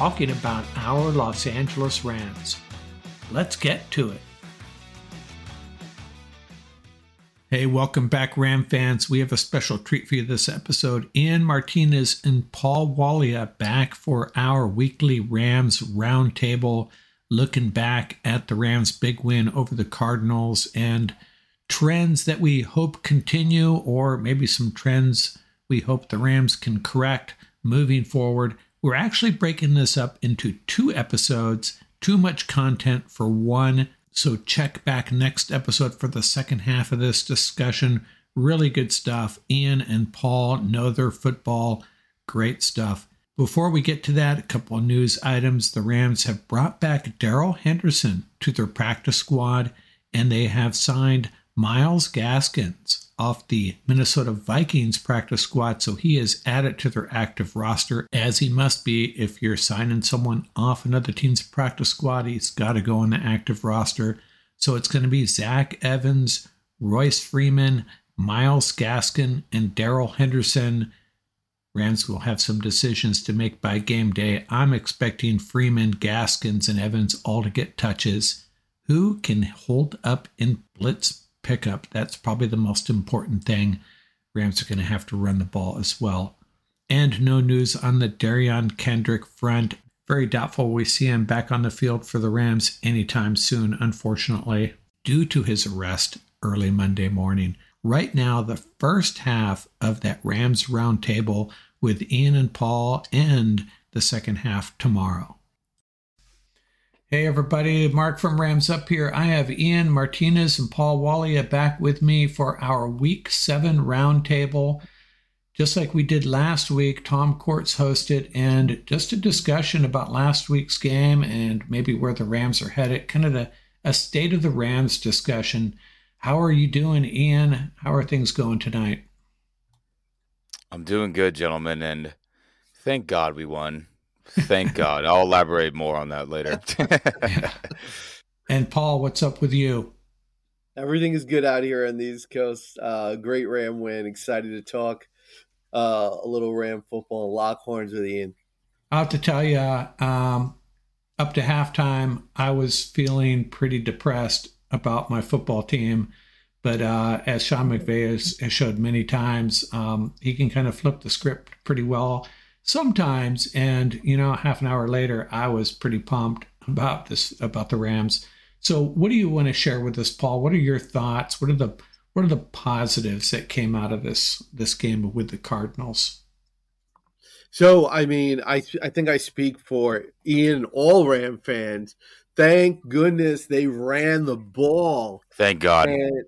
talking about our Los Angeles Rams. Let's get to it. Hey, welcome back, Ram fans. We have a special treat for you this episode. Ian Martinez and Paul Walia back for our weekly Rams roundtable, looking back at the Rams' big win over the Cardinals and trends that we hope continue, or maybe some trends we hope the Rams can correct moving forward. We're actually breaking this up into two episodes, too much content for one. So check back next episode for the second half of this discussion. Really good stuff. Ian and Paul know their football. Great stuff. Before we get to that, a couple of news items. The Rams have brought back Darrell Henderson to their practice squad, and they have signed Myles Gaskins off the Minnesota Vikings practice squad, so he is added to their active roster, as he must be if you're signing someone off another team's practice squad. He's got to go on the active roster. So it's going to be Zach Evans, Royce Freeman, Myles Gaskin, and Darrell Henderson. Rams will have some decisions to make by game day. I'm expecting Freeman, Gaskins, and Evans all to get touches. Who can hold up in blitz pickup. That's probably the most important thing. Rams are going to have to run the ball as well. And no news on the Derion Kendrick front. Very doubtful we see him back on the field for the Rams anytime soon, unfortunately, due to his arrest early Monday morning. Right now, the first half of that Rams roundtable with Ian and Paul and the second half tomorrow. Hey everybody, Mark from Rams Up here. I have Ian Martinez and Paul Walia back with me for our Week 7 roundtable. Just like we did last week, Tom Courts hosted, and just a discussion about last week's game and maybe where the Rams are headed, kind of a, a state of the Rams discussion. How are you doing, Ian? How are things going tonight? I'm doing good, gentlemen, and thank God we won. Thank God. I'll elaborate more on that later. and Paul, what's up with you? Everything is good out here on the East Coast. Uh, great Ram win. Excited to talk uh, a little Ram football and lock horns with Ian. I have to tell you, um, up to halftime, I was feeling pretty depressed about my football team. But uh, as Sean McVay has, has showed many times, um, he can kind of flip the script pretty well sometimes. And you know, half an hour later, I was pretty pumped about this about the Rams. So, what do you want to share with us, Paul? What are your thoughts? What are the what are the positives that came out of this this game with the Cardinals? So, I mean, I I think I speak for Ian, all Ram fans. Thank goodness they ran the ball. Thank God. And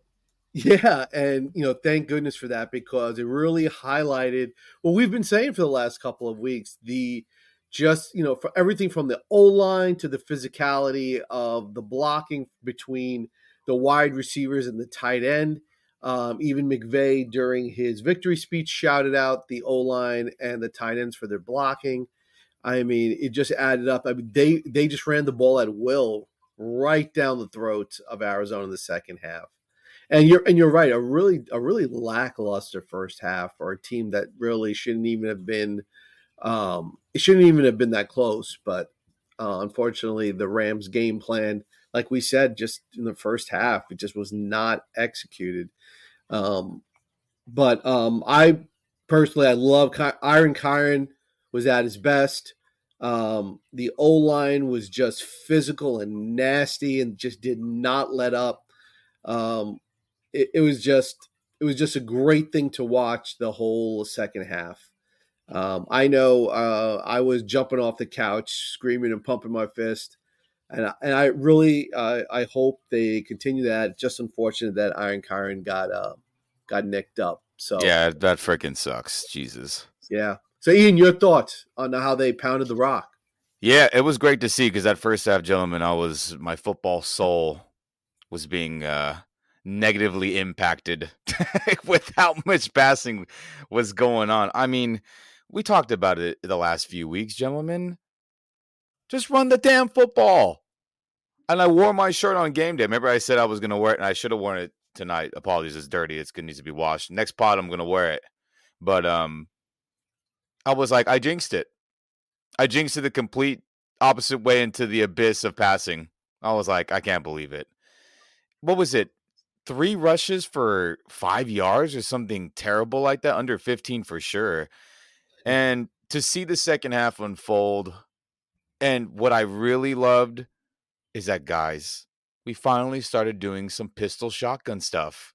Yeah, and you know, thank goodness for that because it really highlighted what we've been saying for the last couple of weeks. The just you know, for everything from the O line to the physicality of the blocking between the wide receivers and the tight end. Um, even McVay during his victory speech shouted out the O line and the tight ends for their blocking. I mean, it just added up. I mean, they they just ran the ball at will right down the throat of Arizona in the second half. And you're and you're right, a really a really lackluster first half for a team that really shouldn't even have been um, it shouldn't even have been that close. But uh, unfortunately, the Rams' game plan, like we said, just in the first half, it just was not executed. Um, but um, I personally, I love Ky- Iron Kyren was at his best. Um, the O line was just physical and nasty, and just did not let up. Um, it, it was just it was just a great thing to watch the whole second half. Um, I know uh, I was jumping off the couch, screaming and pumping my fist, and I, and I really uh, I hope they continue that. Just unfortunate that Iron Kyren got uh, got nicked up. So yeah, that freaking sucks. Jesus. Yeah. So Ian, your thoughts on how they pounded the rock? Yeah, it was great to see because that first half, gentlemen, I was my football soul was being uh, negatively impacted with how much passing was going on. I mean we talked about it the last few weeks, gentlemen. Just run the damn football. And I wore my shirt on game day. Remember, I said I was going to wear it, and I should have worn it tonight. Apologies, it's dirty. It's going to need to be washed. Next pod, I'm going to wear it. But um, I was like, I jinxed it. I jinxed it the complete opposite way into the abyss of passing. I was like, I can't believe it. What was it? Three rushes for five yards or something terrible like that, under 15 for sure. And to see the second half unfold, and what I really loved is that, guys, we finally started doing some pistol shotgun stuff.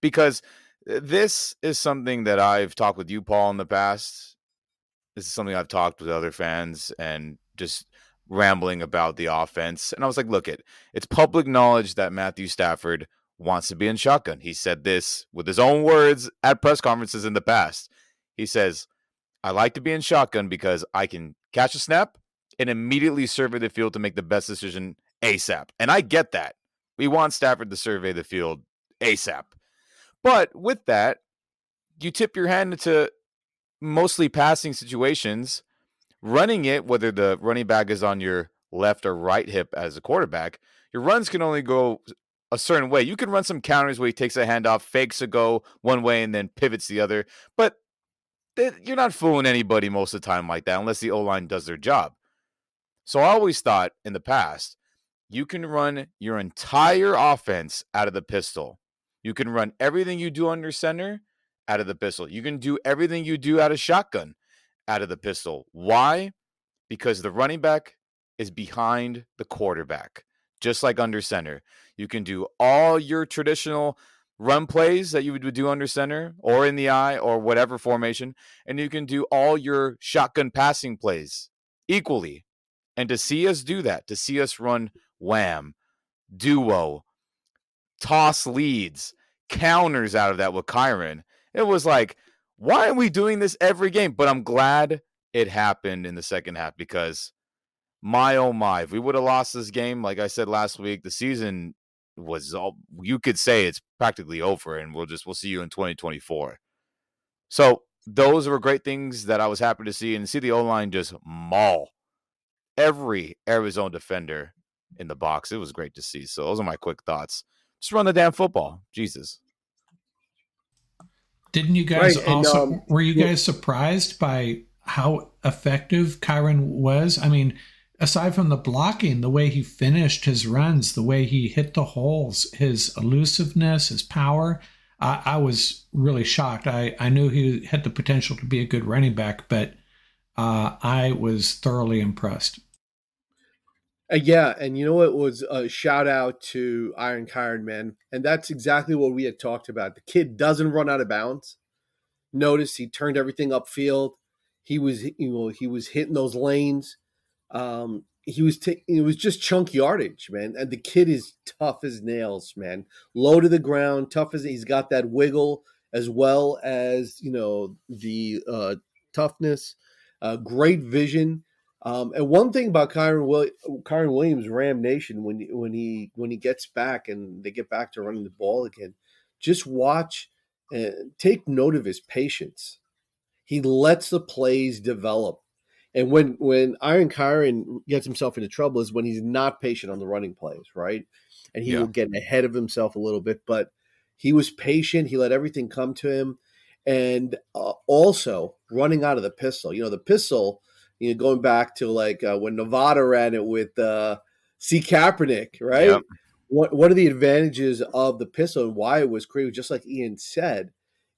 Because this is something that I've talked with you, Paul, in the past. This is something I've talked with other fans and just rambling about the offense. And I was like, look, it it's public knowledge that Matthew Stafford wants to be in shotgun. He said this with his own words at press conferences in the past. He says, I like to be in shotgun because I can catch a snap and immediately survey the field to make the best decision ASAP. And I get that. We want Stafford to survey the field ASAP. But with that, you tip your hand into mostly passing situations, running it, whether the running back is on your left or right hip as a quarterback, your runs can only go a certain way. You can run some counters where he takes a handoff, fakes a go one way, and then pivots the other. But you're not fooling anybody most of the time like that unless the O line does their job. So I always thought in the past, you can run your entire offense out of the pistol. You can run everything you do under center out of the pistol. You can do everything you do out of shotgun out of the pistol. Why? Because the running back is behind the quarterback, just like under center. You can do all your traditional run plays that you would do under center or in the eye or whatever formation, and you can do all your shotgun passing plays equally. And to see us do that, to see us run wham, duo, toss leads, counters out of that with Kyren, it was like, why are we doing this every game? But I'm glad it happened in the second half because my oh my, if we would have lost this game, like I said last week, the season was all you could say it's practically over and we'll just we'll see you in 2024 so those were great things that i was happy to see and see the o-line just maul every arizona defender in the box. It was great to see. So those are my quick thoughts. Just run the damn football. Jesus. Didn't you guys right, also and, um, were you guys surprised by how effective Kyren was? I mean aside from the blocking, the way he finished his runs, the way he hit the holes, his elusiveness, his power, I, I was really shocked. I, I knew he had the potential to be a good running back, but uh, I was thoroughly impressed. Uh, yeah, and you know what was a shout out to Iron Kyren man, and that's exactly what we had talked about. The kid doesn't run out of bounds. Notice he turned everything upfield. He was, you know, he was hitting those lanes. Um, he was taking it was just chunk yardage, man. And the kid is tough as nails, man. Low to the ground, tough as he's got that wiggle as well as you know the uh, toughness, uh, great vision. Um, and one thing about Kyren, Will- Kyren Williams, Ram Nation, when when he when he gets back and they get back to running the ball again, just watch and take note of his patience. He lets the plays develop. And when when Iron Kyren gets himself into trouble is when he's not patient on the running plays, right? And he Yeah. will get ahead of himself a little bit, but he was patient. He let everything come to him, and uh, also running out of the pistol. You know, the pistol. You know, going back to like uh, when Nevada ran it with uh, C. Kaepernick, right? Yep. One, one of the advantages of the pistol and why it was created, just like Ian said,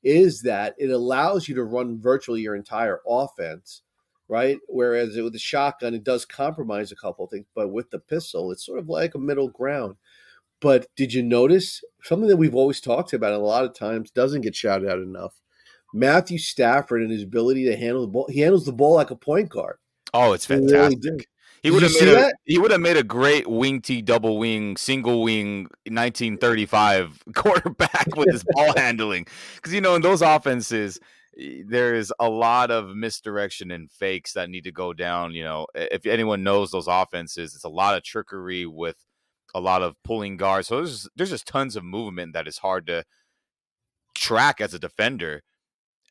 is that it allows you to run virtually your entire offense, right? Whereas with the shotgun, it does compromise a couple of things, but with the pistol, it's sort of like a middle ground. But did you notice something that we've always talked about and a lot of times doesn't get shouted out enough? Matthew Stafford and his ability to handle the ball. He handles the ball like a point guard. Oh, it's He really fantastic. He would have made a, that? he would have made a great wing T double wing single wing 1935 quarterback with his ball handling because you know in those offenses there is a lot of misdirection and fakes that need to go down. You know, if anyone knows those offenses, it's a lot of trickery with a lot of pulling guards. So there's there's just tons of movement that is hard to track as a defender.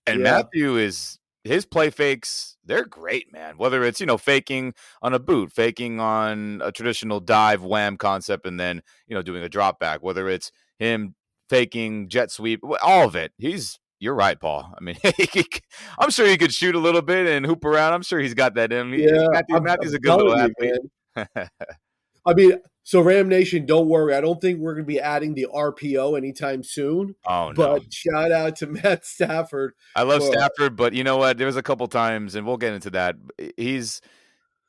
And Yeah. Matthew is his play fakes, they're great, man. Whether it's, you know, faking on a boot, faking on a traditional dive wham concept, and then, you know, doing a drop back, whether it's him faking jet sweep, all of it. He's you're right, Paul. I mean, I'm sure he could shoot a little bit and hoop around. I'm sure he's got that in him. Yeah, Matthew, Matthew's I'm a good little you, athlete. I mean, so Ram Nation, don't worry. I don't think we're going to be adding the RPO anytime soon. oh no. But shout out to Matt Stafford. I love Well- Stafford, but you know what? There was a couple times, and we'll get into that. He's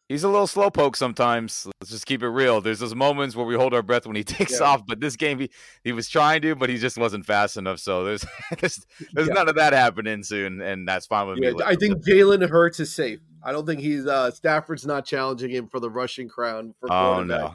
he's a little slowpoke sometimes. Let's just keep it real. There's those moments where we hold our breath when he takes Yeah. off, but this game he, he was trying to, but he just wasn't fast enough. So there's there's, there's Yeah. none of that happening soon, and that's fine with Yeah, me. I think Jalen Hurts is safe. I don't think he's uh, Stafford's not challenging him for the rushing crown. For Oh no.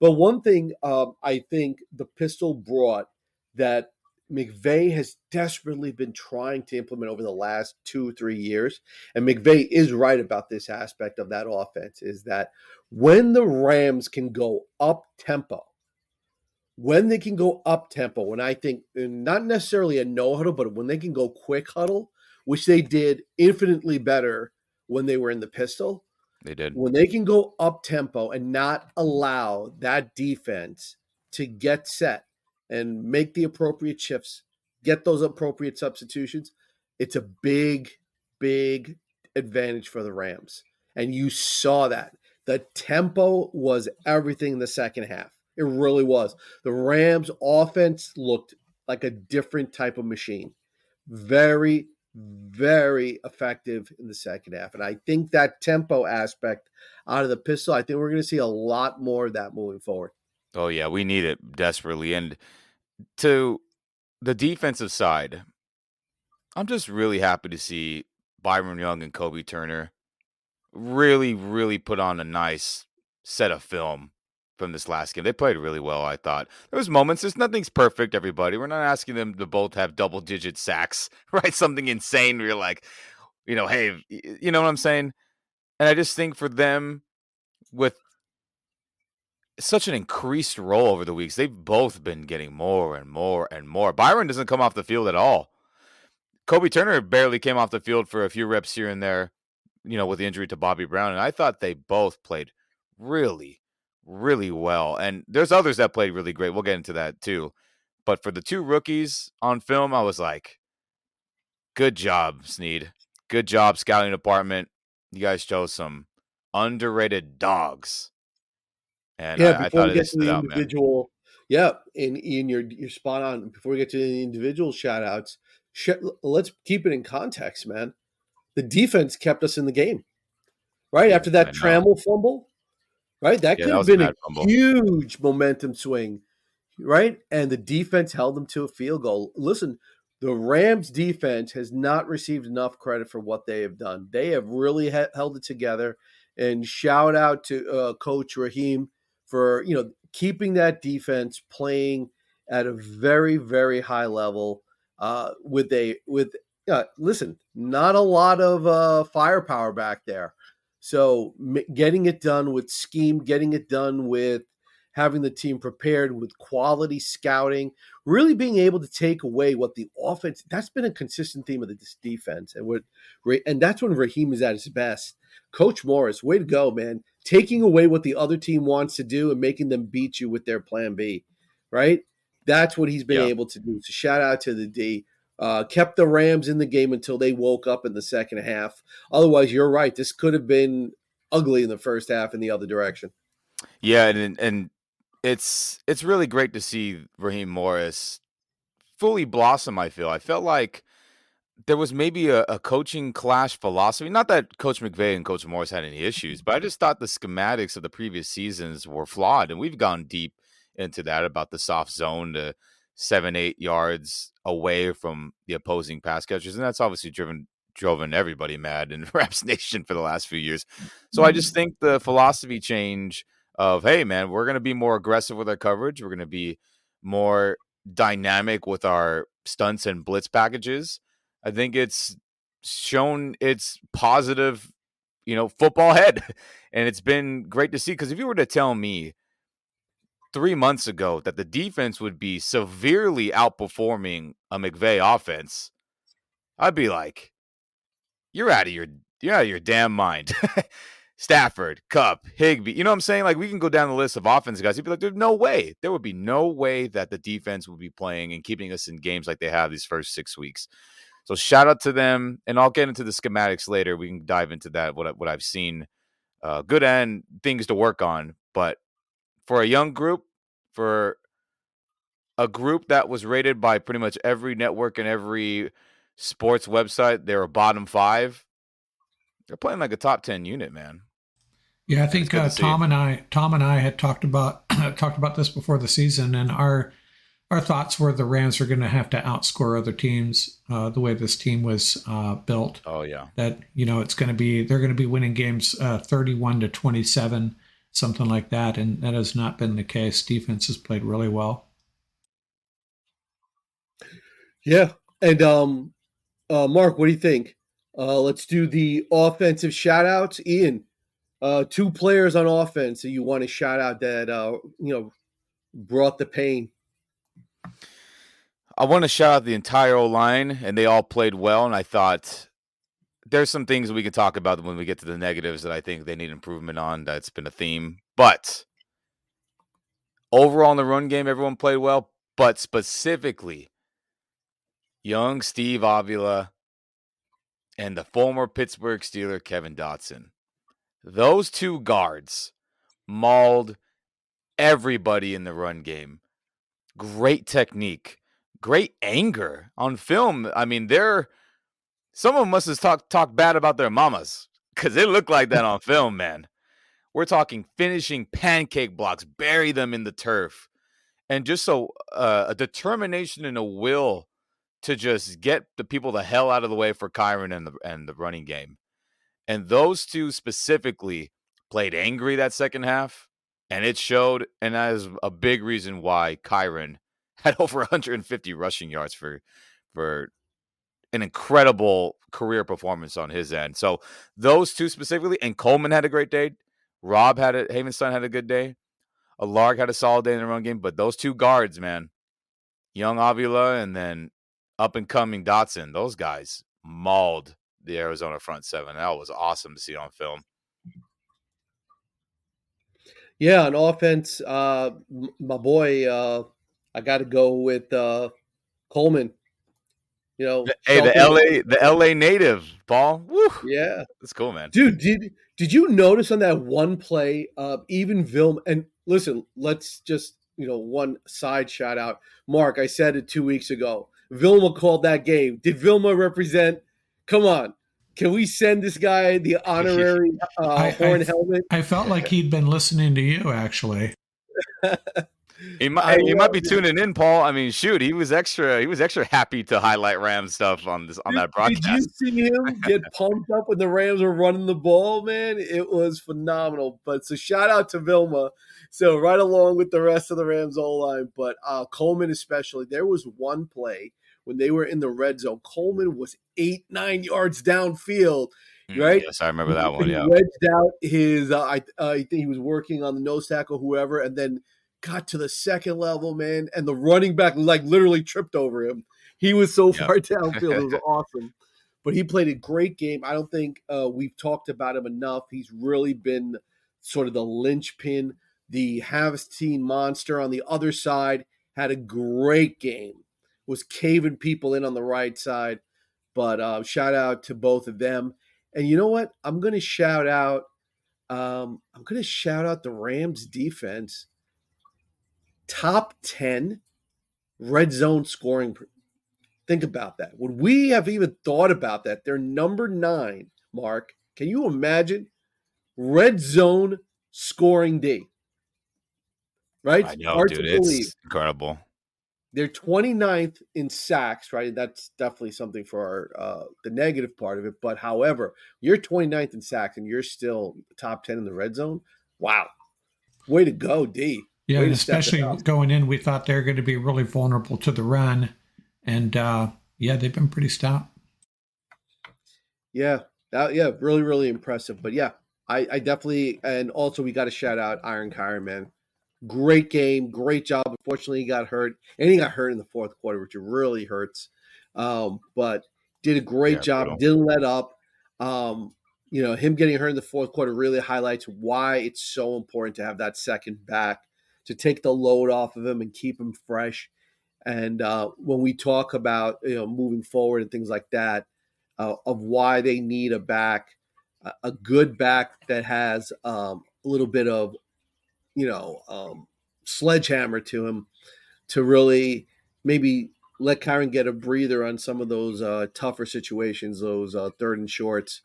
But one thing um, I think the pistol brought that McVay has desperately been trying to implement over the last two, three years, and McVay is right about this aspect of that offense, is that when the Rams can go up tempo, when they can go up tempo, when I think not necessarily a no huddle, but when they can go quick huddle, which they did infinitely better when they were in the pistol, They did. when they can go up tempo and not allow that defense to get set and make the appropriate shifts, get those appropriate substitutions, it's a big, big advantage for the Rams. And you saw that. The tempo was everything in the second half. It really was. The Rams offense looked like a different type of machine. Very, very effective in the second half. And I think that tempo aspect out of the pistol, I think we're going to see a lot more of that moving forward. Oh yeah, we need it desperately. And to the defensive side, I'm just really happy to see Byron Young and Kobe Turner really, really put on a nice set of film from this last game. They played really well, I thought. There was moments, there's nothing's perfect, everybody. We're not asking them to both have double digit sacks, right? Something insane where you're like, you know, hey, you know what I'm saying? And I just think for them with such an increased role over the weeks. They've both been getting more and more and more. Byron doesn't come off the field at all. Kobe Turner barely came off the field for a few reps here and there, you know, with the injury to Bobby Brown. And I thought they both played really, really well. And there's others that played really great. We'll get into that too. But for the two rookies on film, I was like, good job, Snead. Good job, scouting department. You guys chose some underrated dogs. And yeah, I, I before thought we it get to the out, individual, yeah, and Ian, you're you're spot on. Before we get to the individual shout outs, sh- let's keep it in context, man. The defense kept us in the game, right? Yeah, After that I know. Trammell fumble, right? That Yeah, could that have was a been a huge momentum swing, right? And the defense held them to a field goal. Listen, the Rams defense has not received enough credit for what they have done. They have really he- held it together And shout out to uh, Coach Raheem for you know keeping that defense playing at a very very high level uh, with a with uh, listen not a lot of uh, firepower back there. So m- getting it done with scheme, getting it done with having the team prepared with quality scouting, really being able to take away what the offense that's been a consistent theme of this defense. And what and that's when Raheem is at his best. Coach Morris, way to go, man. Taking away what the other team wants to do and making them beat you with their plan B. Right? That's what he's been yeah. able to do. So shout out to the D. Uh, kept the Rams in the game until they woke up in the second half. Otherwise, you're right. This could have been ugly in the first half in the other direction. Yeah, and and it's it's really great to see Raheem Morris fully blossom. I feel I felt like there was maybe a, a, coaching clash philosophy. Not that Coach McVay and Coach Morris had any issues, mm-hmm. but I just thought the schematics of the previous seasons were flawed, and we've gone deep into that about the soft zone to seven, eight yards away from the opposing pass catchers, and that's obviously driven driven everybody mad in Rams Nation for the last few years. So I mm-hmm. just think the philosophy change of hey man we're going to be more aggressive with our coverage we're going to be more dynamic with our stunts and blitz packages i think it's shown its positive you know football head and it's been great to see because if you were to tell me three months ago that the defense would be severely outperforming a mcvay offense i'd be like you're out of your you're out of your damn mind Stafford, Kupp, Higbee. You know what I'm saying? Like we can go down the list of offense guys. You'd be like, there's no way. There would be no way that the defense would be playing and keeping us in games like they have these first six weeks. So shout out to them, and I'll get into the schematics later. We can dive into that what what I've seen, uh, good and things to work on. But for a young group, for a group that was rated by pretty much every network and every sports website, they're a bottom five. They're playing like a top ten unit, man. Yeah, I think uh, Tom and I, Tom and I had talked about talked about this before the season, and our our thoughts were the Rams are going to have to outscore other teams uh, the way this team was uh, built. Oh yeah, that you know it's going to be they're going to be winning games uh, thirty one to twenty seven, something like that, and that has not been the case. Defense has played really well. Yeah, and um, uh, Mark, what do you think? Uh, let's do the offensive shout outs. Ian, uh, two players on offense that you want to shout out that uh, you know brought the pain. I want to shout out the entire O line, and they all played well. And I thought there's some things we can talk about when we get to the negatives that I think they need improvement on. That's been a theme, but overall in the run game, everyone played well. But specifically, young Steve Avila and the former Pittsburgh Steeler Kevin Dotson. Those two guards mauled everybody in the run game. Great technique, great anger on film. I mean, they're someone must have talked talked bad about their mamas because it looked like that on film, man. We're talking finishing pancake blocks, bury them in the turf, and just so uh, a determination and a will to just get the people the hell out of the way for Kyren and the and the running game. And those two specifically played angry that second half, and it showed. And that is a big reason why Kyren had over 150 rushing yards for for an incredible career performance on his end. So those two specifically, and Coleman had a great day. Rob had a Havenstein had a good day. Lark had a solid day in the run game, but those two guards, man, young Avila and then up and coming Dotson, those guys mauled the Arizona front seven. That was awesome to see on film. Yeah, on offense, uh, my boy, uh, I got to go with uh, Coleman. You know, hey, the LA, the LA native, Paul. Woo. Yeah, that's cool, man. Dude, did did you notice on that one play, uh, even Vilma? And listen, let's just you know one side shout out, Mark. I said it two weeks ago. Vilma called that game. Did Vilma represent? Come on. Can we send this guy the honorary uh, I, horn I, helmet? I felt like he'd been listening to you, actually. He might, he might be tuning in, Paul. I mean, shoot, he was extra. He was extra happy to highlight Rams stuff on this on that broadcast. Did you see him get pumped up when the Rams were running the ball? Man, it was phenomenal. But so shout out to Vilma. So right along with the rest of the Rams O line, but uh, Coleman especially. There was one play when they were in the red zone. Coleman was eight nine yards downfield Mm, right? Yes, I remember that one. Yeah, wedged out his. Uh, I, uh, I think he was working on the nose tackle, whoever, and then got to the second level, man, and the running back like literally tripped over him. He was so far downfield; it was awesome. But he played a great game. I don't think uh, we've talked about him enough. He's really been sort of the linchpin, the Havenstein monster on the other side. Had a great game. Was caving people in on the right side. But uh, shout out to both of them. And you know what? I'm going to shout out. Um, I'm going to shout out the Rams defense. Top ten red zone scoring. Think about that. Would we have even thought about that? They're number nine. Mark, can you imagine red zone scoring D? Right? I know, Hard dude. It's incredible. They're 29th in sacks, right? That's definitely something for our, uh, the negative part of it. But however, you're 29th in sacks and you're still top 10 in the red zone. Wow. Way to go, D. Yeah, especially going in, we thought they're going to be really vulnerable to the run. And uh, yeah, they've been pretty stout. Yeah, that, yeah, really, really impressive. But yeah, I, I definitely, and also we got to shout out Iron Kyren, man. Great game, great job. Unfortunately, he got hurt, and he got hurt in the fourth quarter, which really hurts. Um, but did a great yeah, job. Didn't let up. Um, you know, him getting hurt in the fourth quarter really highlights why it's so important to have that second back to take the load off of him and keep him fresh. And uh, when we talk about you know moving forward and things like that, uh, of why they need a back, a good back that has um, a little bit of you know, um, sledgehammer to him to really maybe let Kyren get a breather on some of those uh, tougher situations, those uh, third and shorts.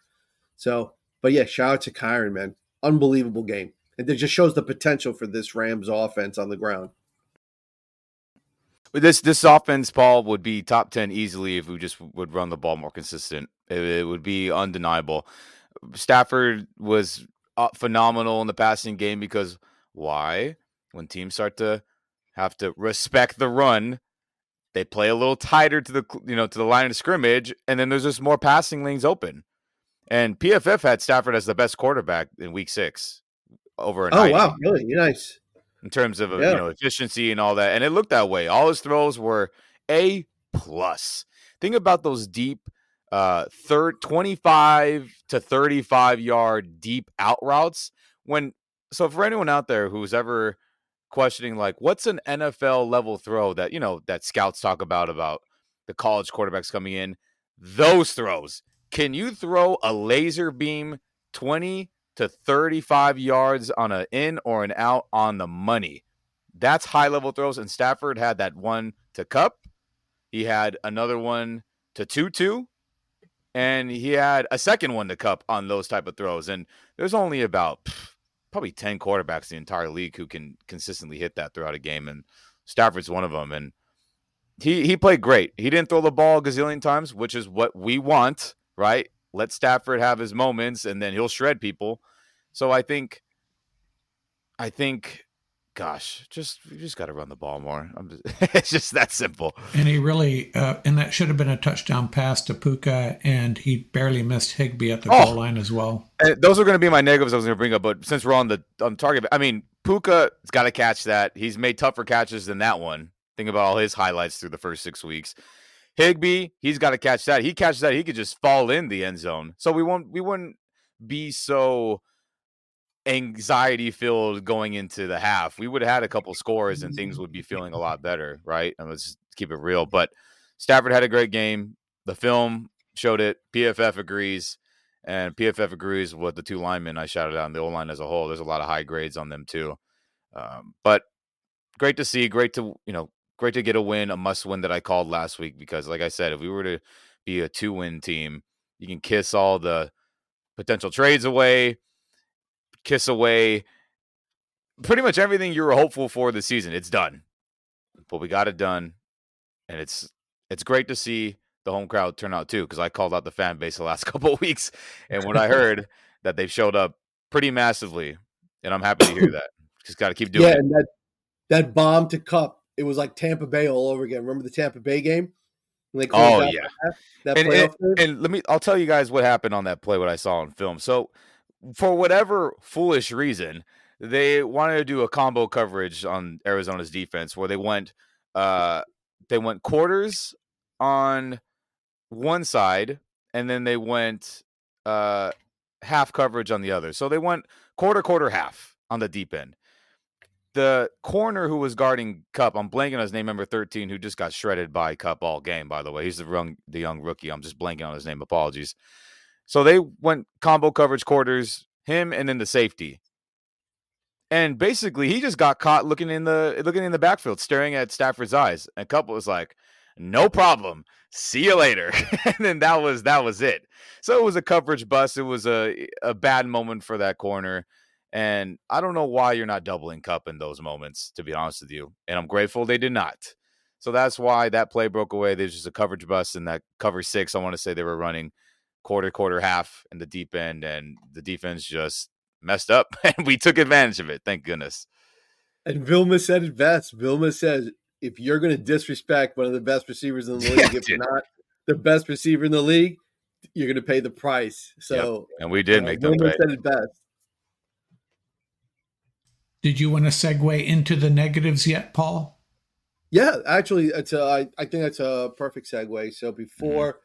So, but yeah, shout out to Kyren, man. Unbelievable game. And it just shows the potential for this Rams offense on the ground. This this offense, Paul, would be top ten easily if we just would run the ball more consistent. It, it would be undeniable. Stafford was uh, phenomenal in the passing game because – why? When teams start to have to respect the run, they play a little tighter to the you know to the line of scrimmage, and then there's just more passing lanes open. And PFF had Stafford as the best quarterback in Week Six over. oh wow, really nice in terms of yeah. you know efficiency and all that, and it looked that way. All his throws were a plus. Think about those deep, uh, third twenty five to thirty five yard deep out routes when so for anyone out there who's ever questioning like what's an NFL level throw that you know that scouts talk about about the college quarterbacks coming in those throws. Can you throw a laser beam 20 to 35 yards on an in or an out on the money? That's high level throws and Stafford had that one to Kupp. He had another one to Tutu and he had a second one to Kupp on those type of throws and there's only about probably 10 quarterbacks in the entire league who can consistently hit that throughout a game. And Stafford's one of them. And he, he played great. He didn't throw the ball a gazillion times, which is what we want, right? Let Stafford have his moments and then he'll shred people. So I think, I think gosh, just you just got to run the ball more. Just, it's just that simple. And he really, uh, and that should have been a touchdown pass to Puka, and he barely missed Higbee at the oh, goal line as well. those are going to be my negatives I was going to bring up, but since we're on the on target, I mean, Puka's got to catch that. He's made tougher catches than that one. Think about all his highlights through the first six weeks. Higbee, he's got to catch that. He catches that, he could just fall in the end zone. So we won't we wouldn't be so anxiety filled going into the half. We would have had a couple scores and things would be feeling a lot better, right? And let's keep it real. But Stafford had a great game. The film showed it. PFF agrees. And PFF agrees with the two linemen I shouted out and the O line as a whole. There's a lot of high grades on them too. Um, but great to see. Great to, you know, great to get a win, a must win that I called last week because, like I said, if we were to be a two win team, you can kiss all the potential trades away kiss away pretty much everything you were hopeful for this season. It's done, but we got it done, and it's it's great to see the home crowd turn out too. Because I called out the fan base the last couple of weeks, and when I heard that they've showed up pretty massively, and I'm happy to hear that. Just got to keep doing yeah, it. and that that bomb to Kupp, it was like Tampa Bay all over again. Remember the Tampa Bay game? Like oh yeah, that, that and, and, and, let me. I'll tell you guys what happened on that play. What I saw on film. So, for whatever foolish reason, they wanted to do a combo coverage on Arizona's defense, where they went, uh, they went quarters on one side, and then they went uh half coverage on the other. So they went quarter, quarter, half on the deep end the corner who was guarding Kupp, I'm blanking on his name, number 13, who just got shredded by Kupp all game, by the way. He's the young, the young rookie. I'm just blanking on his name. Apologies. So they went combo coverage quarters, him and then the safety. And basically he just got caught looking in the looking in the backfield, staring at Stafford's eyes. And Kupp was like, no problem. See you later. and then that was that was it. So it was a coverage bust. It was a a bad moment for that corner. And I don't know why you're not doubling Kupp in those moments, to be honest with you. And I'm grateful they did not. So that's why that play broke away. There's just a coverage bust in that cover six. I want to say they were running quarter, quarter, half in the deep end, and the defense just messed up, and we took advantage of it. Thank goodness. And Vilma said it best. Vilma says, if you're going to disrespect one of the best receivers in the league, if not the best receiver in the league, you're going to pay the price. So, yep. and we did uh, make them Vilma pay. said it best. Did you want to segue into the negatives yet, Paul? Yeah, actually, it's a, I, I think that's a perfect segue. So before mm-hmm.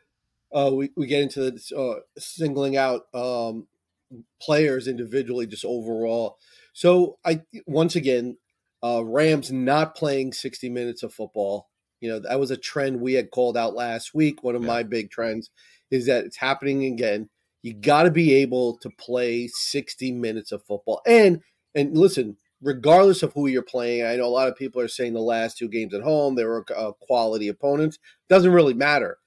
Uh, we, we get into the, uh, singling out um, players individually, just overall. So I once again, uh, Rams not playing 60 minutes of football. You know, that was a trend we had called out last week. One of yeah. my big trends is that it's happening again. You got to be able to play 60 minutes of football. And and listen, regardless of who you're playing. I know a lot of people are saying the last two games at home they were uh, quality opponents. Doesn't really matter,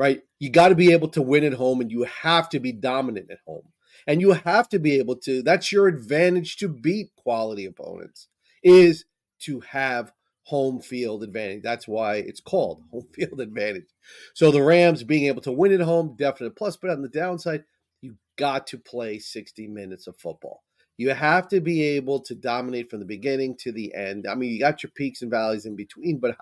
right? You got to be able to win at home, and you have to be dominant at home, and you have to be able to. That's your advantage to beat quality opponents is to have home field advantage. That's why it's called home field advantage. So the Rams being able to win at home, definite plus. But on the downside, you got to play 60 minutes of football. You have to be able to dominate from the beginning to the end. I mean, you got your peaks and valleys in between, but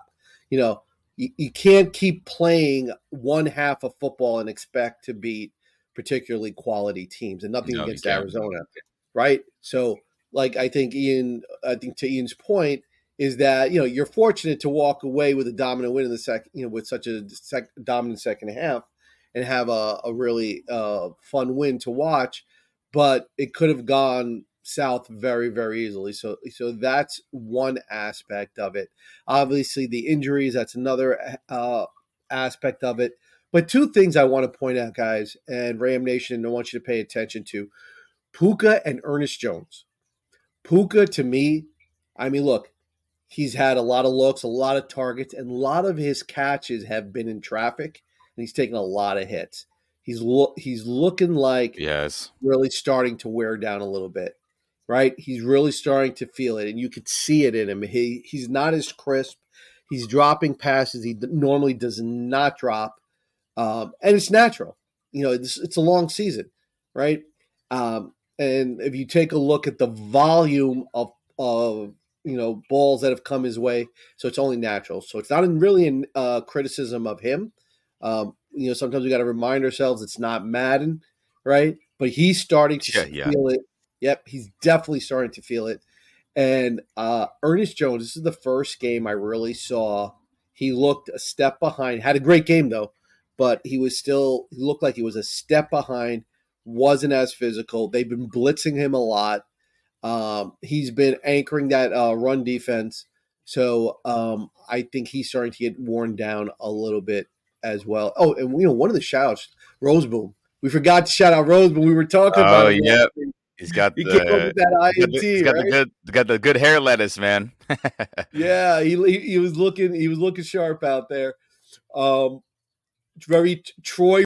you know, you, you can't keep playing one half of football and expect to beat particularly quality teams and nothing no, against Arizona. Right. So like I think Ian I think to Ian's point is that you know you're fortunate to walk away with a dominant win in the second you know with such a sec- dominant second half and have a, a really uh, fun win to watch but it could have gone south very very easily. So so that's one aspect of it. Obviously the injuries that's another uh, aspect of it. But two things i want to point out guys and ram nation i want you to pay attention to. Puka and ernest jones. Puka to me i mean look he's had a lot of looks a lot of targets and a lot of his catches have been in traffic and he's taken a lot of hits. He's look he's looking like yes really starting to wear down a little bit right? He's really starting to feel it, and you could see it in him. He he's not as crisp. He's dropping passes he normally does not drop, um, and it's natural. You know, it's, it's a long season, right? Um, and if you take a look at the volume of of you know balls that have come his way, so it's only natural. So it's not really a uh, criticism of him. Um, you know, sometimes we got to remind ourselves it's not Madden, right? But he's starting to yeah, yeah. feel it Yep, he's definitely starting to feel it. And uh, Ernest Jones, this is the first game I really saw. He looked a step behind. Had a great game though, but he was still. He looked like he was a step behind. Wasn't as physical. They've been blitzing him a lot. Um, he's been anchoring that uh, run defense. So um, I think he's starting to get worn down a little bit as well. Oh, and you know, one of the shouts, Rozeboom. We forgot to shout out Rozeboom. We were talking oh, about. Oh, yep. He's got he the, that INT, he's got, the, he's got right? the good got the good hair lettuce, man. yeah, he, he, he was looking he was looking sharp out there. Um, very Troy.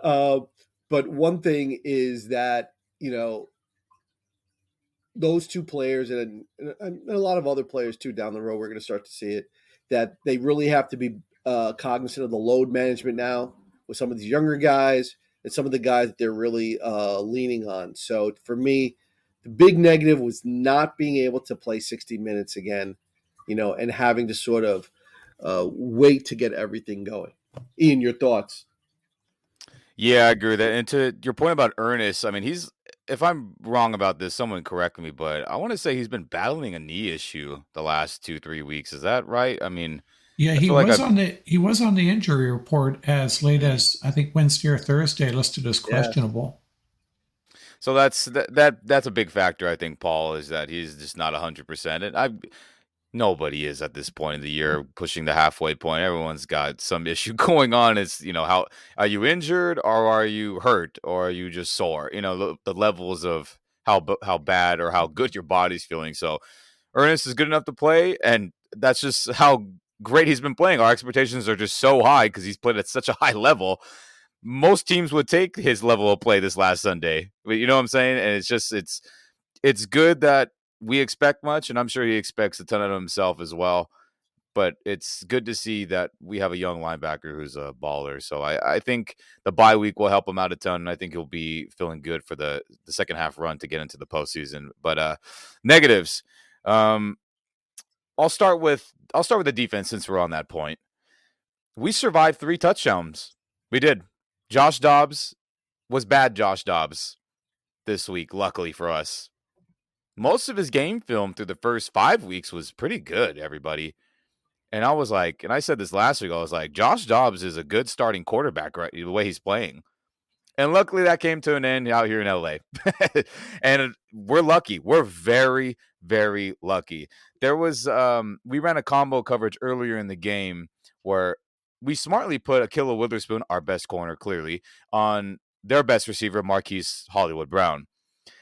Uh, but one thing is that you know those two players and, and, a lot of other players too down the road, we're going to start to see it that they really have to be uh, cognizant of the load management now with some of these younger guys and some of the guys that they're really uh, leaning on. So for me, the big negative was not being able to play 60 minutes again, you know, and having to sort of uh, wait to get everything going. Ian, your thoughts? Yeah, I agree with that. And to your point about Ernest, I mean, he's if I'm wrong about this, someone correct me, but I want to say he's been battling a knee issue the last two, three weeks. Is that right? I mean, yeah, he was like on the he was on the injury report as late as I think Wednesday or Thursday, listed as questionable. Yeah. So that's that, that that's a big factor, I think, Paul, is that he's just not hundred percent. And I nobody is at this point in the year pushing the halfway point. Everyone's got some issue going on. It's you know how are you injured or are you hurt or are you just sore? You know the, the levels of how how bad or how good your body's feeling. So Ernest is good enough to play, and that's just how great he's been playing. Our expectations are just so high because he's played at such a high level. Most teams would take his level of play this last Sunday. You know what I'm saying? And it's just it's it's good that we expect much, and I'm sure he expects a ton of himself as well. But it's good to see that we have a young linebacker who's a baller. So I, I think the bye week will help him out a ton. And I think he'll be feeling good for the, the second half run to get into the postseason. But uh, negatives. Um, I'll start with I'll start with the defense since we're on that point. We survived three touchdowns. We did. Josh Dobbs was bad. Josh Dobbs this week, luckily for us most of his game film through the first five weeks was pretty good, everybody. And I was like, and I said this last week, I was like, Josh Dobbs is a good starting quarterback, right? The way he's playing. And luckily that came to an end out here in LA. and we're lucky. We're very, very lucky. There was um we ran a combo coverage earlier in the game where we smartly put Ahkello Witherspoon, our best corner, clearly, on their best receiver, Marquise Hollywood Brown.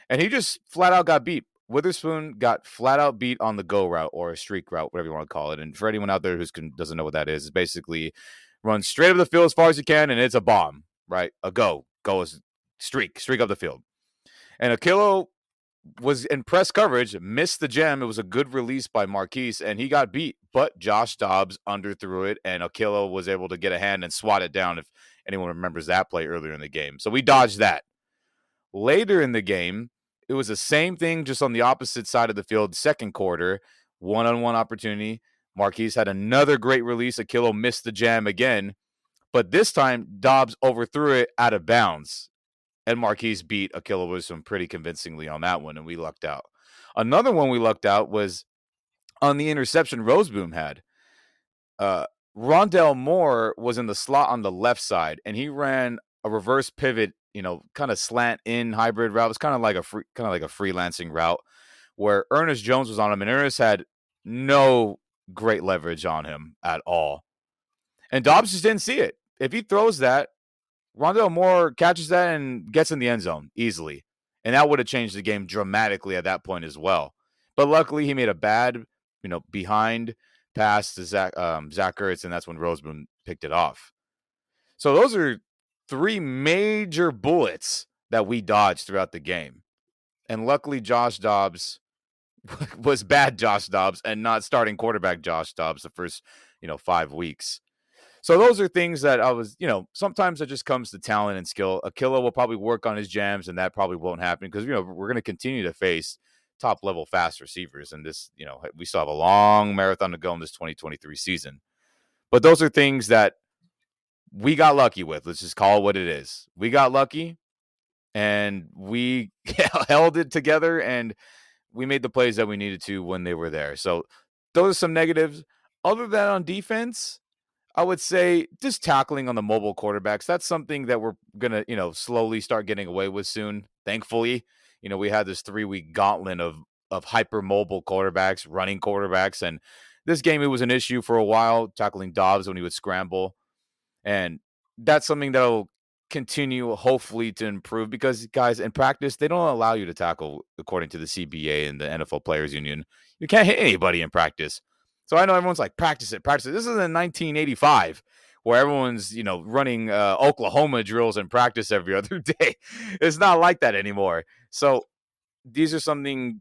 And he just flat out got beat. Witherspoon got flat out beat on the go route or a streak route, whatever you want to call it. And for anyone out there who doesn't know what that is, it's basically run straight up the field as far as you can, and it's a bomb, right? A go, go is streak, streak up the field. And Ahkello was in press coverage, missed the gem. It was a good release by Marquise, and he got beat. But Josh Dobbs underthrew it, and Ahkello was able to get a hand and swat it down. If anyone remembers that play earlier in the game, so we dodged that. Later in the game, it was the same thing, just on the opposite side of the field. Second quarter, one on one opportunity. Marquise had another great release. Ahkello missed the jam again, but this time Dobbs overthrew it out of bounds, and Marquise beat Ahkello Wilson pretty convincingly on that one, and we lucked out. Another one we lucked out was on the interception Rozeboom had. Uh, Rondale Moore was in the slot on the left side, and he ran a reverse pivot you know, kind of slant in hybrid route. It was kind of like a free, kind of like a freelancing route where Ernest Jones was on him, and Ernest had no great leverage on him at all. And Dobbs just didn't see it. If he throws that, Rondale Moore catches that and gets in the end zone easily. And that would have changed the game dramatically at that point as well. But luckily, he made a bad, you know, behind pass to Zach, um, Zach Ertz, and that's when Rozeboom picked it off. So those are three major bullets that we dodged throughout the game. And luckily, Josh Dobbs was bad Josh Dobbs and not starting quarterback Josh Dobbs the first, you know, five weeks. So those are things that I was, you know, sometimes it just comes to talent and skill. Ahkello will probably work on his jams, and that probably won't happen because you know we're going to continue to face top level fast receivers, and this, you know, we still have a long marathon to go in this 2023 season. But those are things that we got lucky with. Let's just call it what it is. We got lucky and we held it together and we made the plays that we needed to when they were there. So those are some negatives. Other than on defense, I would say just tackling on the mobile quarterbacks. That's something that we're gonna, you know, slowly start getting away with soon. Thankfully, you know, we had this three week gauntlet of of hyper mobile quarterbacks, running quarterbacks, and this game it was an issue for a while tackling Dobbs when he would scramble. And that's something that'll continue hopefully to improve because guys in practice they don't allow you to tackle according to the CBA and the NFL Players Union. You can't hit anybody in practice. So I know everyone's like practice it, practice it. This is in 1985 where everyone's, you know, running uh, Oklahoma drills in practice every other day. It's not like that anymore. So these are something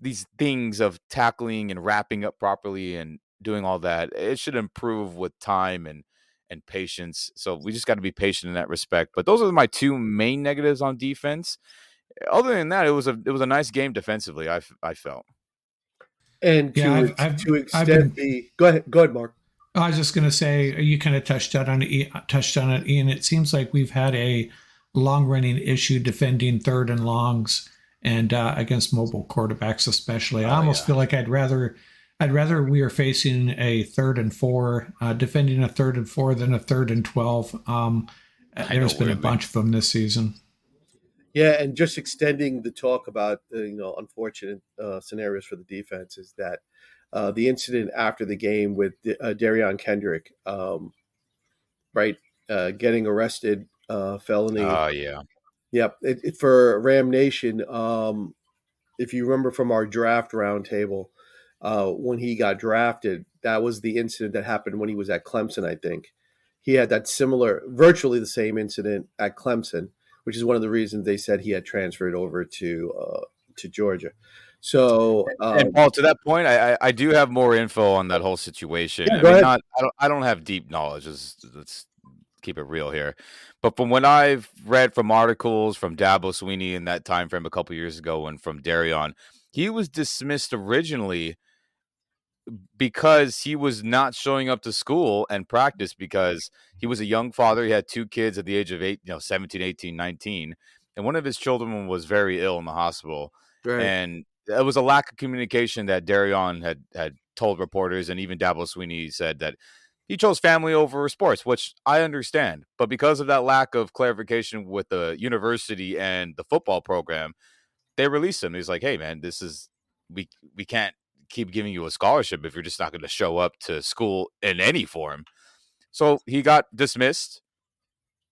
these things of tackling and wrapping up properly and doing all that. It should improve with time and and patience. So we just got to be patient in that respect. But those are my two main negatives on defense. Other than that, it was a it was a nice game defensively. I I felt. And to, yeah, I've, I've, to extend been, the go ahead, go ahead, Mark. I was just going to say you kind of touched on it, touched on it, Ian. It seems like we've had a long running issue defending third and longs and uh, against mobile quarterbacks, especially. Oh, I almost yeah. feel like I'd rather I'd rather we are facing a third and four, uh, defending a third and four than a third and twelve. Um, there's been a bunch of them this season. Yeah, and just extending the talk about uh, you know unfortunate uh, scenarios for the defense is that uh, the incident after the game with uh, Derion Kendrick, um, right, uh, getting arrested, uh, felony. Oh yeah, yep. It, it, for Ram Nation, um, if you remember from our draft roundtable, uh, when he got drafted, that was the incident that happened when he was at Clemson. I think he had that similar, virtually the same incident at Clemson which is one of the reasons they said he had transferred over to uh, to Georgia. So, um, and Paul, to that point, I, I do have more info on that whole situation. Yeah, I mean, not I don't I don't have deep knowledge. Let's, let's keep it real here. But from what I've read from articles from Dabo Swinney in that time frame a couple years ago, and from Derion, he was dismissed originally because he was not showing up to school and practice because he was a young father. He had two kids at the age of eight, you know, 17, 18, 19. And one of his children was very ill in the hospital. Right. And it was a lack of communication that Derion had had told reporters, and even Dabo Swinney said that he chose family over sports, which I understand. But because of that lack of clarification with the university and the football program, they released him. He's like, "Hey, man, this is we we can't keep giving you a scholarship if you're just not going to show up to school in any form. So he got dismissed.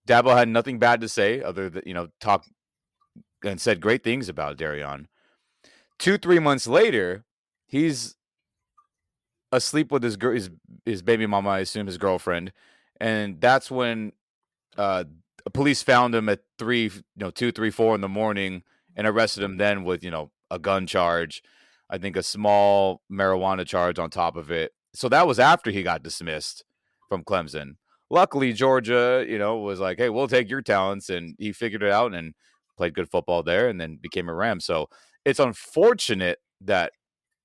Dabo had nothing bad to say other than, you know, talk and said great things about Derion. Two, three months later, he's asleep with his girl, his his baby mama, I assume his girlfriend, and that's when uh, police found him at three, you know, two, three, four in the morning, and arrested him then with you know a gun charge I think a small marijuana charge on top of it. So that was after he got dismissed from Clemson. Luckily, Georgia, you know, was like, "Hey, we'll take your talents," and he figured it out and played good football there, and then became a Ram. So it's unfortunate that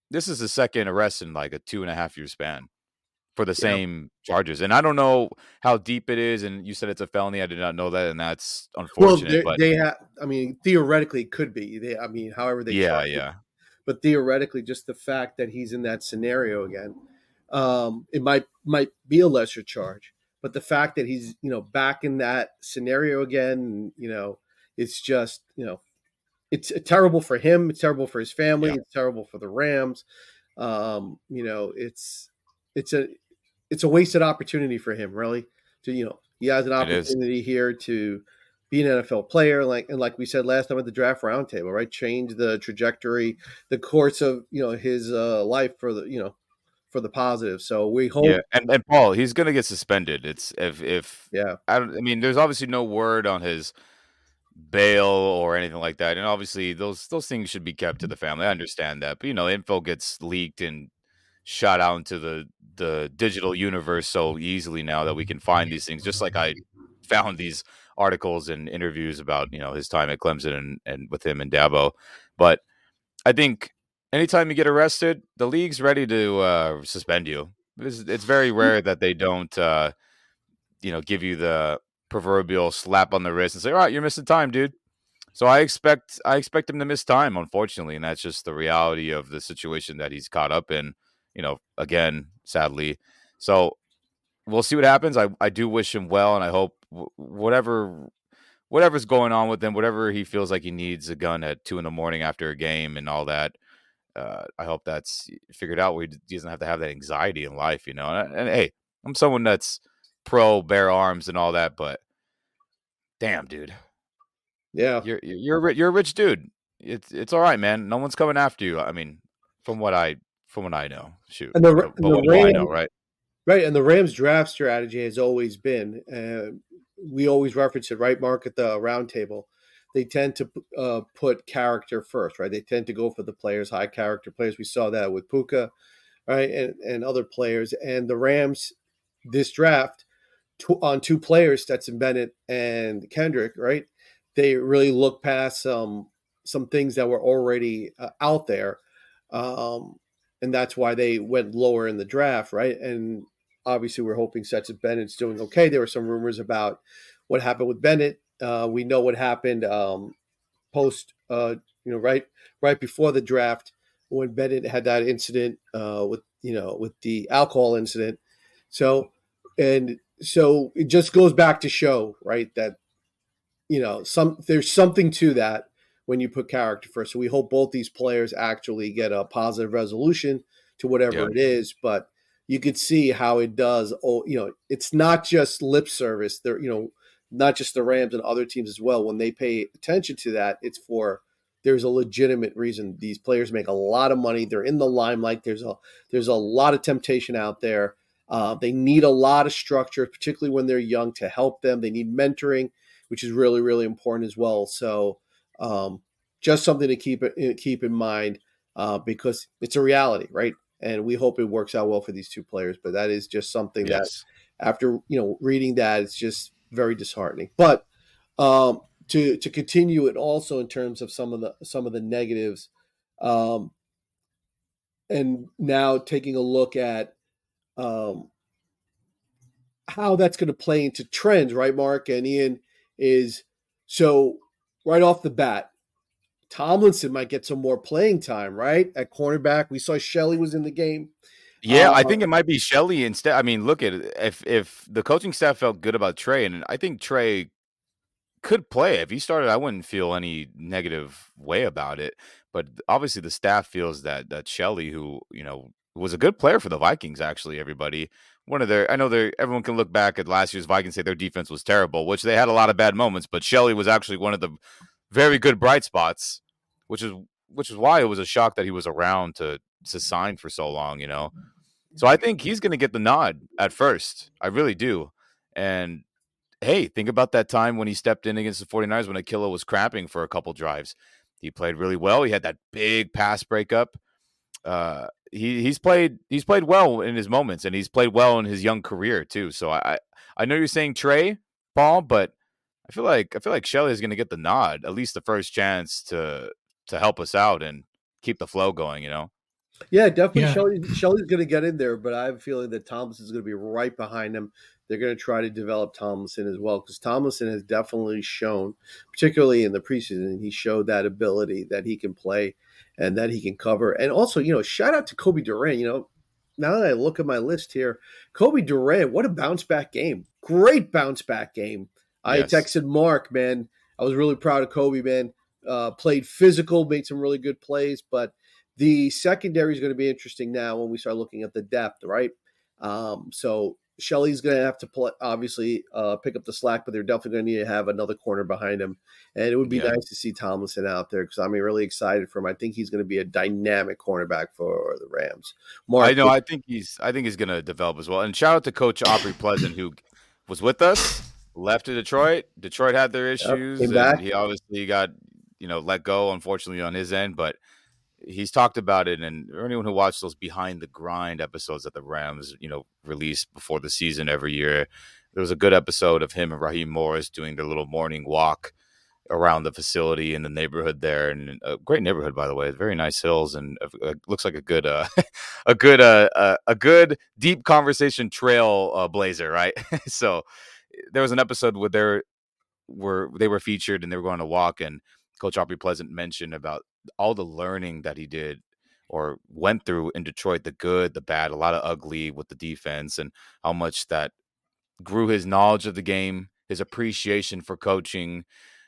this is the second arrest in like a two and a half year span for the same charges. And I don't know how deep it is. And you said it's a felony. I did not know that, and that's unfortunate. Well, they, they have. I mean, theoretically, it could be. They, I mean, however they. Yeah, yeah but theoretically, just the fact that he's in that scenario again, um, it might might be a lesser charge. But the fact that he's you know back in that scenario again, you know, it's just you know, it's terrible for him. It's terrible for his family. Yeah. It's terrible for the Rams. Um, you know, it's it's a it's a wasted opportunity for him, really. To you know, he has an opportunity here to be an NFL player, like and like we said last time at the draft roundtable, right? Change the trajectory, the course of you know his uh, life for the you know for the positive. So we hope. Yeah, and, and Paul, he's gonna get suspended. It's if if yeah, I don't. I mean, there's obviously no word on his bail or anything like that, and obviously those those things should be kept to the family. I understand that, but you know, info gets leaked and shot out into the the digital universe so easily now that we can find these things. Just like I found these articles and interviews about you know his time at Clemson and, and with him and Dabo. But I think anytime you get arrested, the league's ready to uh, suspend you. It's, it's, very mm. rare that they don't, uh, you know, give you the proverbial slap on the wrist and say, "All right, you're missing time, dude." So I expect I expect him to miss time, unfortunately, and that's just the reality of the situation that he's caught up in. You know, again, sadly. So we'll see what happens. I, I do wish him well, and I hope whatever whatever's going on with him, whatever he feels like he needs a gun at two in the morning after a game and all that. Uh, I hope that's figured out where he doesn't have to have that anxiety in life, you know. And, and hey, I'm someone that's pro bear arms and all that, but damn, dude. Yeah, you're you're you're a rich dude. It's it's all right, man. No one's coming after you. I mean, from what I from what I know, shoot. And the, but the Rams, I know, right? Right, and the Rams draft strategy has always been, uh, we always reference it, right, Mark, at the roundtable. they tend to uh, put character first, right? They tend to go for the players, high character players. We saw that with Puka, right, and and other players. And the Rams this draft on two players, Stetson Bennett and Kendrick, right? They really look past some some things that were already uh, out there, um, and that's why they went lower in the draft, right? And obviously, we're hoping Stetson Bennett's doing okay. There were some rumors about what happened with Bennett. Uh, we know what happened um, post, uh, you know, right right before the draft when Bennett had that incident uh, with you know with the alcohol incident. So and so it just goes back to show right that you know some there's something to that when you put character first so we hope both these players actually get a positive resolution to whatever yeah. it is but you could see how it does oh you know it's not just lip service there you know not just the rams and other teams as well when they pay attention to that it's for there's a legitimate reason these players make a lot of money they're in the limelight there's a there's a lot of temptation out there uh, they need a lot of structure, particularly when they're young, to help them. They need mentoring, which is really, really important as well. So, um, just something to keep keep in mind uh, because it's a reality, right? And we hope it works out well for these two players. But that is just something yes. that, after you know, reading that, it's just very disheartening. But um, to to continue it also in terms of some of the some of the negatives, um, and now taking a look at um, how that's going to play into trends, right, Mark and Ian? Is so right off the bat, Tomlinson might get some more playing time, right? At cornerback, we saw Shelley was in the game. Yeah, uh, I think it might be Shelley instead. I mean, look at it. If if the coaching staff felt good about Tre, and I think Tre could play if he started, I wouldn't feel any negative way about it. But obviously, the staff feels that that Shelley, who you know was a good player for the Vikings. Actually, everybody one of their I know they everyone can look back at last year's Vikings say their defense was terrible, which they had a lot of bad moments, but Shelley was actually one of the very good bright spots, which is which is why it was a shock that he was around to to sign for so long, you know. So I think he's going to get the nod at first. I really do. And hey, think about that time when he stepped in against the 49ers when Aquila was cramping for a couple drives. He played really well. He had that big pass breakup. Uh, he he's played he's played well in his moments, and he's played well in his young career too. So I I know you're saying Tre Paul, but I feel like I feel like Shelley is going to get the nod, at least the first chance to to help us out and keep the flow going. You know. Yeah, definitely. Yeah. Shelley, Shelley's going to get in there, but I have a feeling that Thomas is going to be right behind him. They're going to try to develop Tomlinson as well because Tomlinson has definitely shown, particularly in the preseason, he showed that ability that he can play and that he can cover. And also, you know, shout out to Cobie Durant. You know, now that I look at my list here, Cobie Durant, what a bounce back game! Great bounce back game. Yes. I texted Mark, man. I was really proud of Cobie, man. Uh, played physical, made some really good plays, but the secondary is going to be interesting now when we start looking at the depth, right? Um, so Shelley's going to have to play, obviously uh, pick up the slack, but they're definitely going to need to have another corner behind him. And it would be yeah. nice to see Tomlinson out there because I'm really excited for him. I think he's going to be a dynamic cornerback for the Rams. Mark, I know. I think he's. I think he's going to develop as well. And shout out to Coach Aubrey Pleasant who was with us, left to Detroit. Detroit had their issues, yep, and he obviously got you know let go, unfortunately on his end, but he's talked about it, and anyone who watched those behind the grind episodes that the Rams, you know, release before the season every year, there was a good episode of him and Raheem Morris doing their little morning walk around the facility in the neighborhood there, and a great neighborhood by the way, very nice hills, and uh, looks like a good, uh, a good, uh, uh, a good deep conversation trail uh, blazer, right? so there was an episode where they were they were featured and they were going to walk and Coach Aubrey Pleasant mentioned about all the learning that he did or went through in Detroit, the good, the bad, a lot of ugly with the defense, and how much that grew his knowledge of the game, his appreciation for coaching,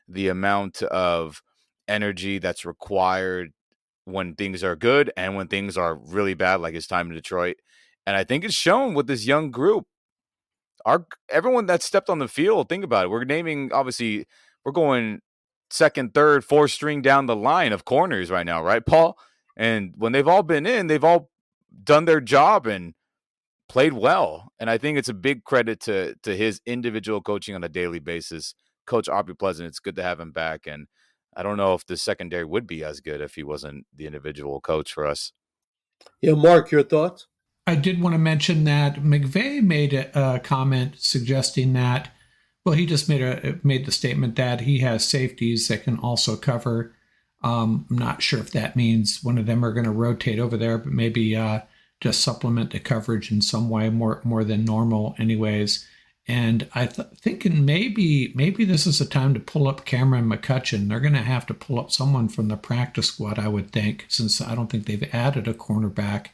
the amount of energy that's required when things are good and when things are really bad, like his time in Detroit. And I think it's shown with this young group. Our everyone that stepped on the field, think about it. We're naming obviously we're going second, third, fourth string down the line of corners right now, right, Paul? And when they've all been in, they've all done their job and played well. And I think it's a big credit to to his individual coaching on a daily basis Coach Aubrey Pleasant, it's good to have him back. And I don't know if the secondary would be as good if he wasn't the individual coach for us. Yeah, Mark, your thoughts? I did want to mention that McVay made a, comment suggesting that, well, he just made a made the statement that he has safeties that can also cover. Um, I'm not sure if that means one of them are going to rotate over there, but maybe uh, just supplement the coverage in some way more more than normal, anyways. And I th- thinking maybe maybe this is a time to pull up Cameron McCutcheon. They're going to have to pull up someone from the practice squad, I would think, since I don't think they've added a cornerback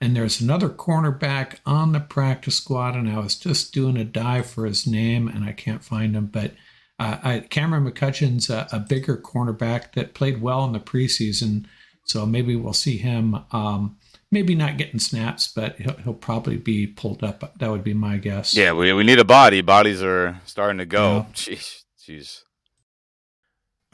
and there's another cornerback on the practice squad, and I was just doing a dive for his name, and I can't find him. But uh, I, Cameron McCutcheon's a, a, bigger cornerback that played well in the preseason, so maybe we'll see him. Um, maybe not getting snaps, but he'll, he'll, probably be pulled up. That would be my guess. Yeah, we, we need a body. Bodies are starting to go. Yeah. Jeez, jeez.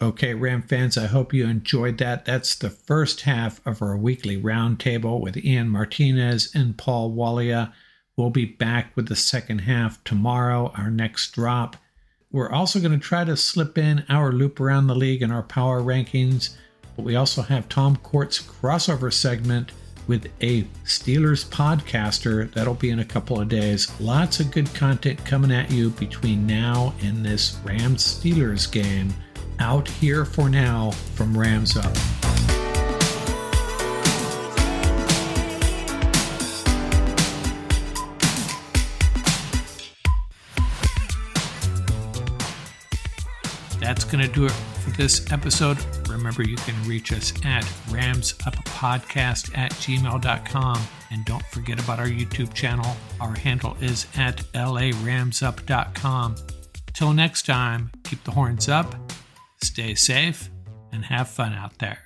Okay, Ram fans, I hope you enjoyed that. That's the first half of our weekly roundtable with Ian Martinez and Paul Walia. We'll be back with the second half tomorrow, our next drop. We're also going to try to slip in our loop around the league and our power rankings, but we also have Tom Court's crossover segment with a Steelers podcaster. That'll be in a couple of days. Lots of good content coming at you between now and this Rams Steelers game out here for now from Rams Up. That's going to do it for this episode. Remember, you can reach us at ramsuppodcast at gmail.com. And don't forget about our YouTube channel. Our handle is at laramsup.com. Till next time, keep the horns up Stay safe and have fun out there.